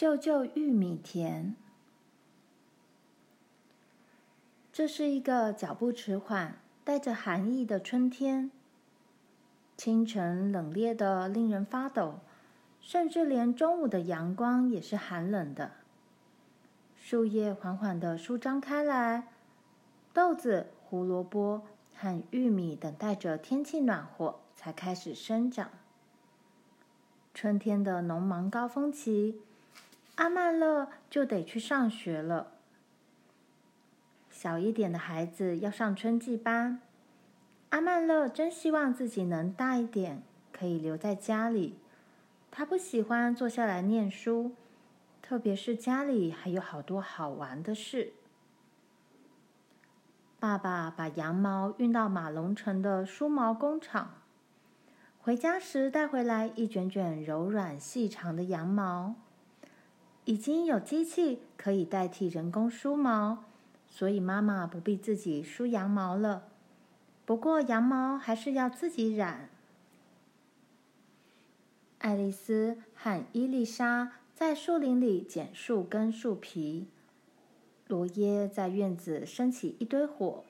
救救玉米田！这是一个脚步迟缓、带着寒意的春天。清晨冷冽的令人发抖，甚至连中午的阳光也是寒冷的。树叶缓缓地舒张开来，豆子、胡萝卜和玉米等待着天气暖和才开始生长。春天的农忙高峰期。阿曼勒就得去上学了。小一点的孩子要上春季班，阿曼勒真希望自己能大一点，可以留在家里。他不喜欢坐下来念书，特别是家里还有好多好玩的事。爸爸把羊毛运到马龙城的梳毛工厂，回家时带回来一卷卷柔软细长的羊毛。已经有机器可以代替人工梳毛，所以妈妈不必自己梳羊毛了。不过羊毛还是要自己染。爱丽丝和伊丽莎在树林里捡树根、树皮。罗耶在院子升起一堆火。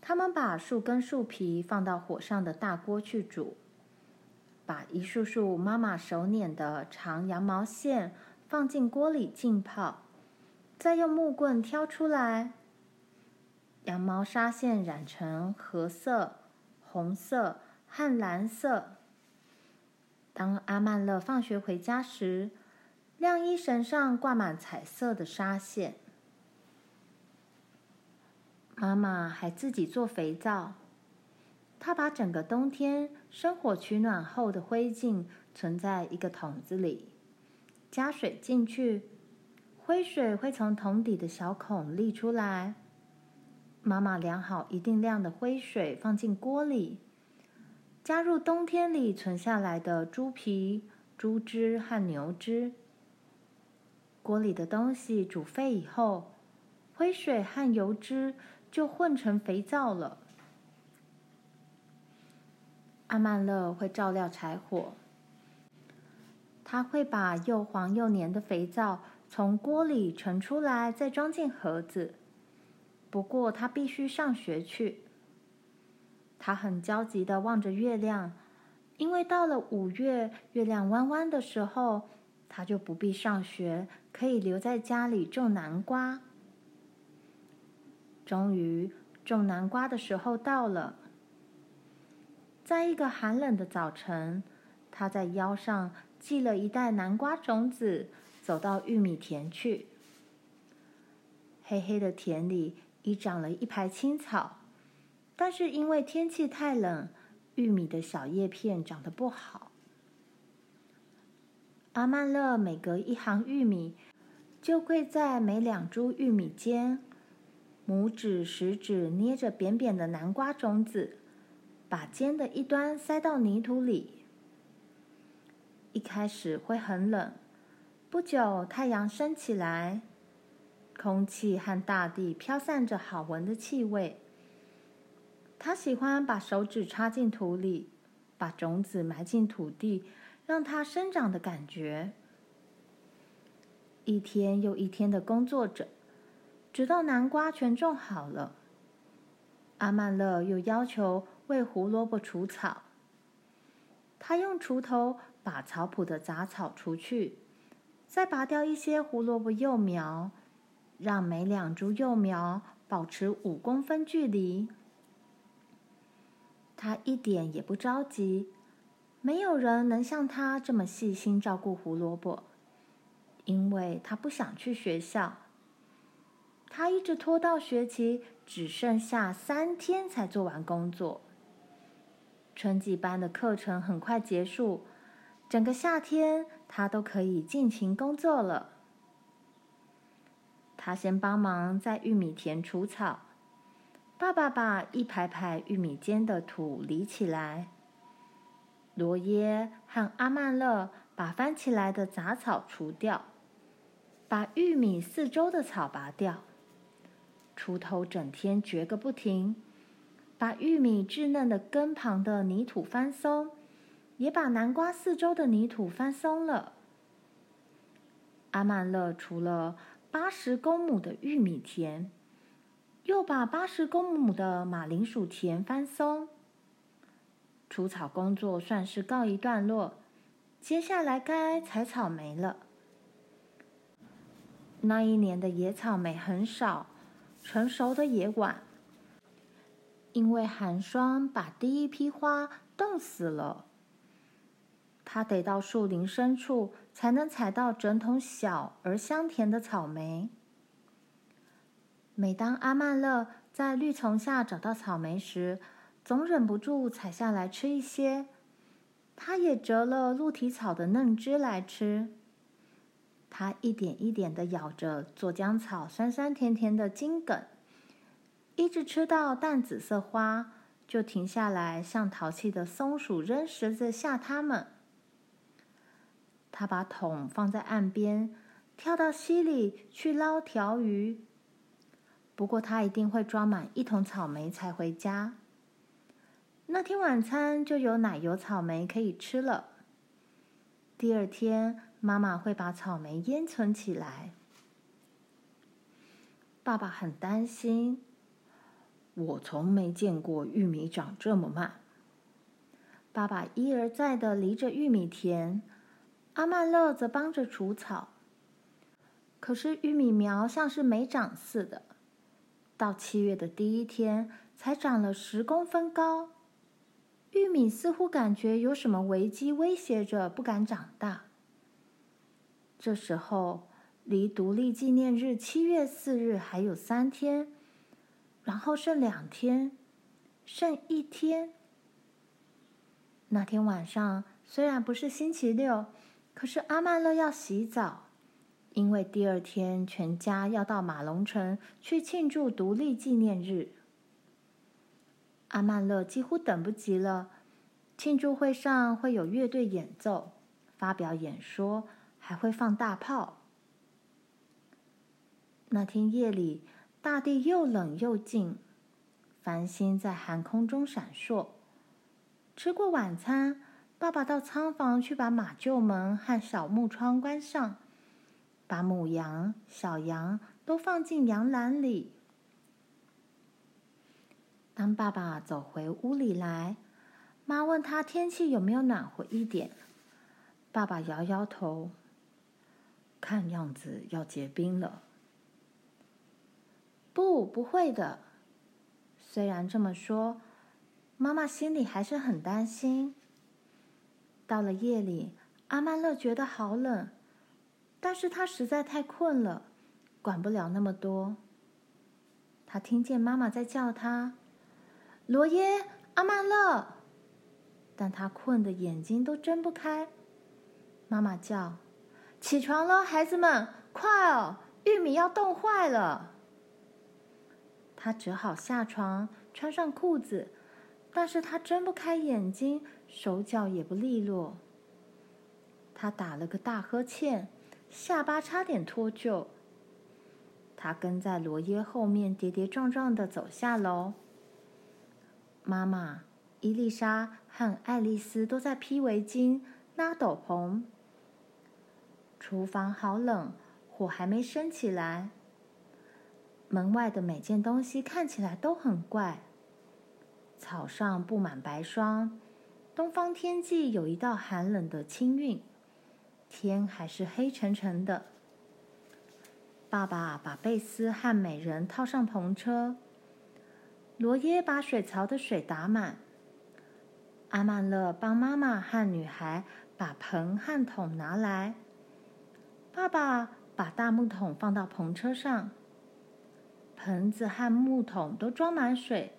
他们把树根、树皮放到火上的大锅去煮，把一束束妈妈手捻的长羊毛线。放进锅里浸泡，再用木棍挑出来。羊毛纱线染成褐色、红色和蓝色。当阿曼乐放学回家时，晾衣绳上挂满彩色的纱线。妈妈还自己做肥皂，她把整个冬天生火取暖后的灰烬存在一个桶子里。加水进去，灰水会从桶底的小孔沥出来。妈妈量好一定量的灰水，放进锅里，加入冬天里存下来的猪皮、猪汁和牛汁。锅里的东西煮沸以后，灰水和油脂就混成肥皂了。阿曼乐会照料柴火。他会把又黄又黏的肥皂从锅里盛出来，再装进盒子。不过他必须上学去。他很焦急地望着月亮，因为到了五月，月亮弯弯的时候，他就不必上学，可以留在家里种南瓜。终于，种南瓜的时候到了。在一个寒冷的早晨，他在腰上。系了一袋南瓜种子，走到玉米田去。黑黑的田里已长了一排青草，但是因为天气太冷，玉米的小叶片长得不好。阿曼乐每隔一行玉米，就跪在每两株玉米间，拇指、食指捏着扁扁的南瓜种子，把尖的一端塞到泥土里。一开始会很冷，不久太阳升起来，空气和大地飘散着好闻的气味。他喜欢把手指插进土里，把种子埋进土地，让它生长的感觉。一天又一天的工作着，直到南瓜全种好了。阿曼乐又要求为胡萝卜除草，他用锄头。把草圃的杂草除去，再拔掉一些胡萝卜幼苗，让每两株幼苗保持五公分距离。他一点也不着急，没有人能像他这么细心照顾胡萝卜，因为他不想去学校。他一直拖到学期只剩下三天才做完工作。春季班的课程很快结束。整个夏天，他都可以尽情工作了。他先帮忙在玉米田除草，爸爸把一排排玉米间的土理起来。罗耶和阿曼乐把翻起来的杂草除掉，把玉米四周的草拔掉。锄头整天掘个不停，把玉米稚嫩的根旁的泥土翻松。也把南瓜四周的泥土翻松了。阿曼勒除了八十公亩的玉米田，又把八十公亩的马铃薯田翻松。除草工作算是告一段落，接下来该采草莓了。那一年的野草莓很少，成熟的也晚，因为寒霜把第一批花冻死了。他得到树林深处，才能采到整桶小而香甜的草莓。每当阿曼乐在绿丛下找到草莓时，总忍不住采下来吃一些。他也折了鹿蹄草的嫩枝来吃。他一点一点地咬着佐浆草酸酸甜甜的茎梗，一直吃到淡紫色花，就停下来，向淘气的松鼠扔石子吓它们。他把桶放在岸边，跳到溪里去捞条鱼。不过他一定会装满一桶草莓才回家。那天晚餐就有奶油草莓可以吃了。第二天，妈妈会把草莓腌存起来。爸爸很担心，我从没见过玉米长这么慢。爸爸一而再的犁着玉米田。阿曼乐则帮着除草，可是玉米苗像是没长似的，到七月的第一天才长了十公分高。玉米似乎感觉有什么危机威胁着，不敢长大。这时候离独立纪念日七月四日还有三天，然后剩两天，剩一天。那天晚上虽然不是星期六。可是阿曼勒要洗澡，因为第二天全家要到马龙城去庆祝独立纪念日。阿曼勒几乎等不及了，庆祝会上会有乐队演奏、发表演说，还会放大炮。那天夜里，大地又冷又静，繁星在寒空中闪烁。吃过晚餐。爸爸到仓房去把马厩门和小木窗关上，把母羊、小羊都放进羊篮里。当爸爸走回屋里来，妈问他天气有没有暖和一点。爸爸摇摇头，看样子要结冰了。不，不会的。虽然这么说，妈妈心里还是很担心。到了夜里，阿曼乐觉得好冷，但是他实在太困了，管不了那么多。他听见妈妈在叫他：“罗耶，阿曼乐。”但他困得眼睛都睁不开。妈妈叫：“起床了，孩子们，快哦，玉米要冻坏了。”他只好下床，穿上裤子。但是他睁不开眼睛，手脚也不利落。他打了个大呵欠，下巴差点脱臼。他跟在罗耶后面，跌跌撞撞地走下楼。妈妈、伊丽莎和爱丽丝都在披围巾、拉斗篷。厨房好冷，火还没升起来。门外的每件东西看起来都很怪。草上布满白霜，东方天际有一道寒冷的清晕，天还是黑沉沉的。爸爸把贝斯和美人套上篷车，罗耶把水槽的水打满，阿曼乐帮妈妈和女孩把盆和桶拿来。爸爸把大木桶放到篷车上，盆子和木桶都装满水。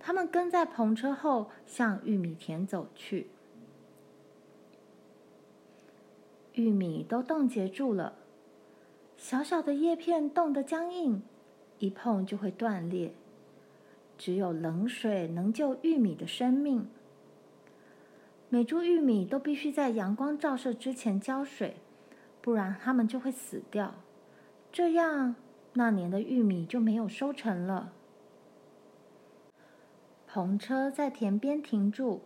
他们跟在篷车后向玉米田走去，玉米都冻结住了，小小的叶片冻得僵硬，一碰就会断裂。只有冷水能救玉米的生命。每株玉米都必须在阳光照射之前浇水，不然它们就会死掉。这样，那年的玉米就没有收成了。篷车在田边停住，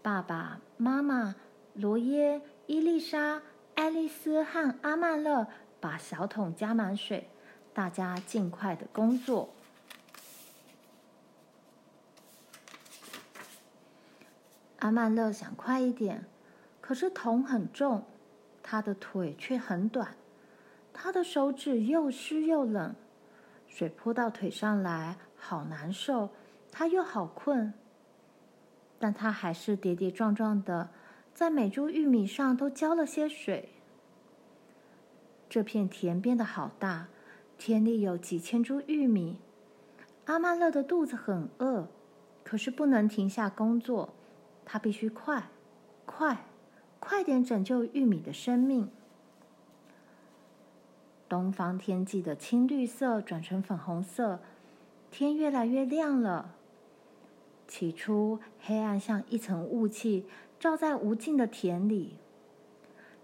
爸爸妈妈、罗耶、伊丽莎、爱丽丝和阿曼乐把小桶加满水，大家尽快的工作。阿曼乐想快一点，可是桶很重，他的腿却很短，他的手指又湿又冷，水泼到腿上来，好难受，他又好困，但他还是跌跌撞撞的，在每株玉米上都浇了些水。这片田变得好大，田里有几千株玉米。阿曼乐的肚子很饿，可是不能停下工作。他必须快，快，快点拯救玉米的生命。东方天际的青绿色转成粉红色，天越来越亮了。起初，黑暗像一层雾气，罩在无尽的田里。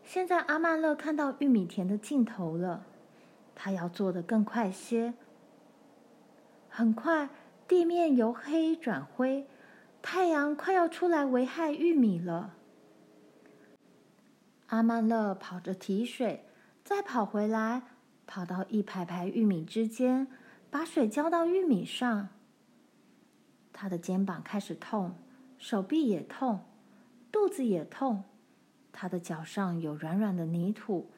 现在，阿曼乐看到玉米田的尽头了。他要做的更快些。很快，地面由黑转灰。太阳快要出来危害玉米了。阿曼乐跑着提水，再跑回来，跑到一排排玉米之间，把水浇到玉米上。他的肩膀开始痛，手臂也痛，肚子也痛。他的脚上有软软的泥土，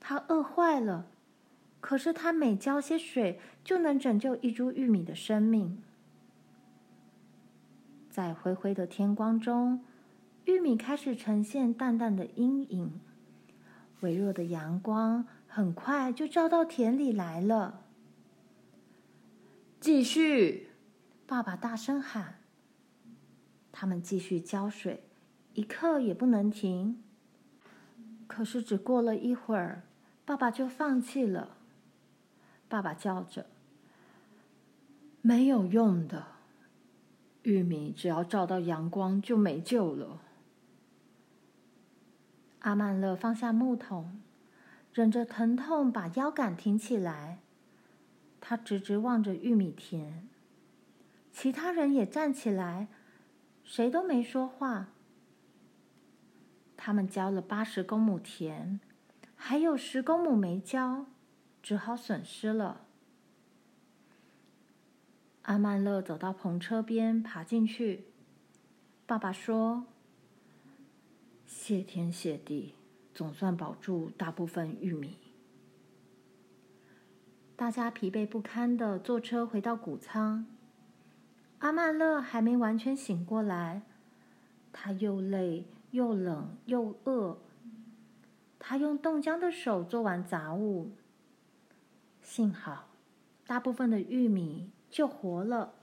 他饿坏了。可是他每浇些水，就能拯救一株玉米的生命。在灰灰的天光中，玉米开始呈现淡淡的阴影。微弱的阳光很快就照到田里来了。继续！爸爸大声喊。他们继续浇水，一刻也不能停。可是只过了一会儿，爸爸就放弃了。爸爸叫着：“没有用的。”玉米只要照到阳光就没救了。阿曼勒放下木桶，忍着疼痛把腰杆挺起来。他直直望着玉米田。其他人也站起来，谁都没说话。他们浇了八十公亩田，还有十公亩没浇，只好损失了。阿曼乐走到篷车边，爬进去。爸爸说：“谢天谢地，总算保住大部分玉米。”大家疲惫不堪地坐车回到谷仓。阿曼勒还没完全醒过来，他又累又冷又饿。他用冻僵的手做完杂物。幸好，大部分的玉米。救活了。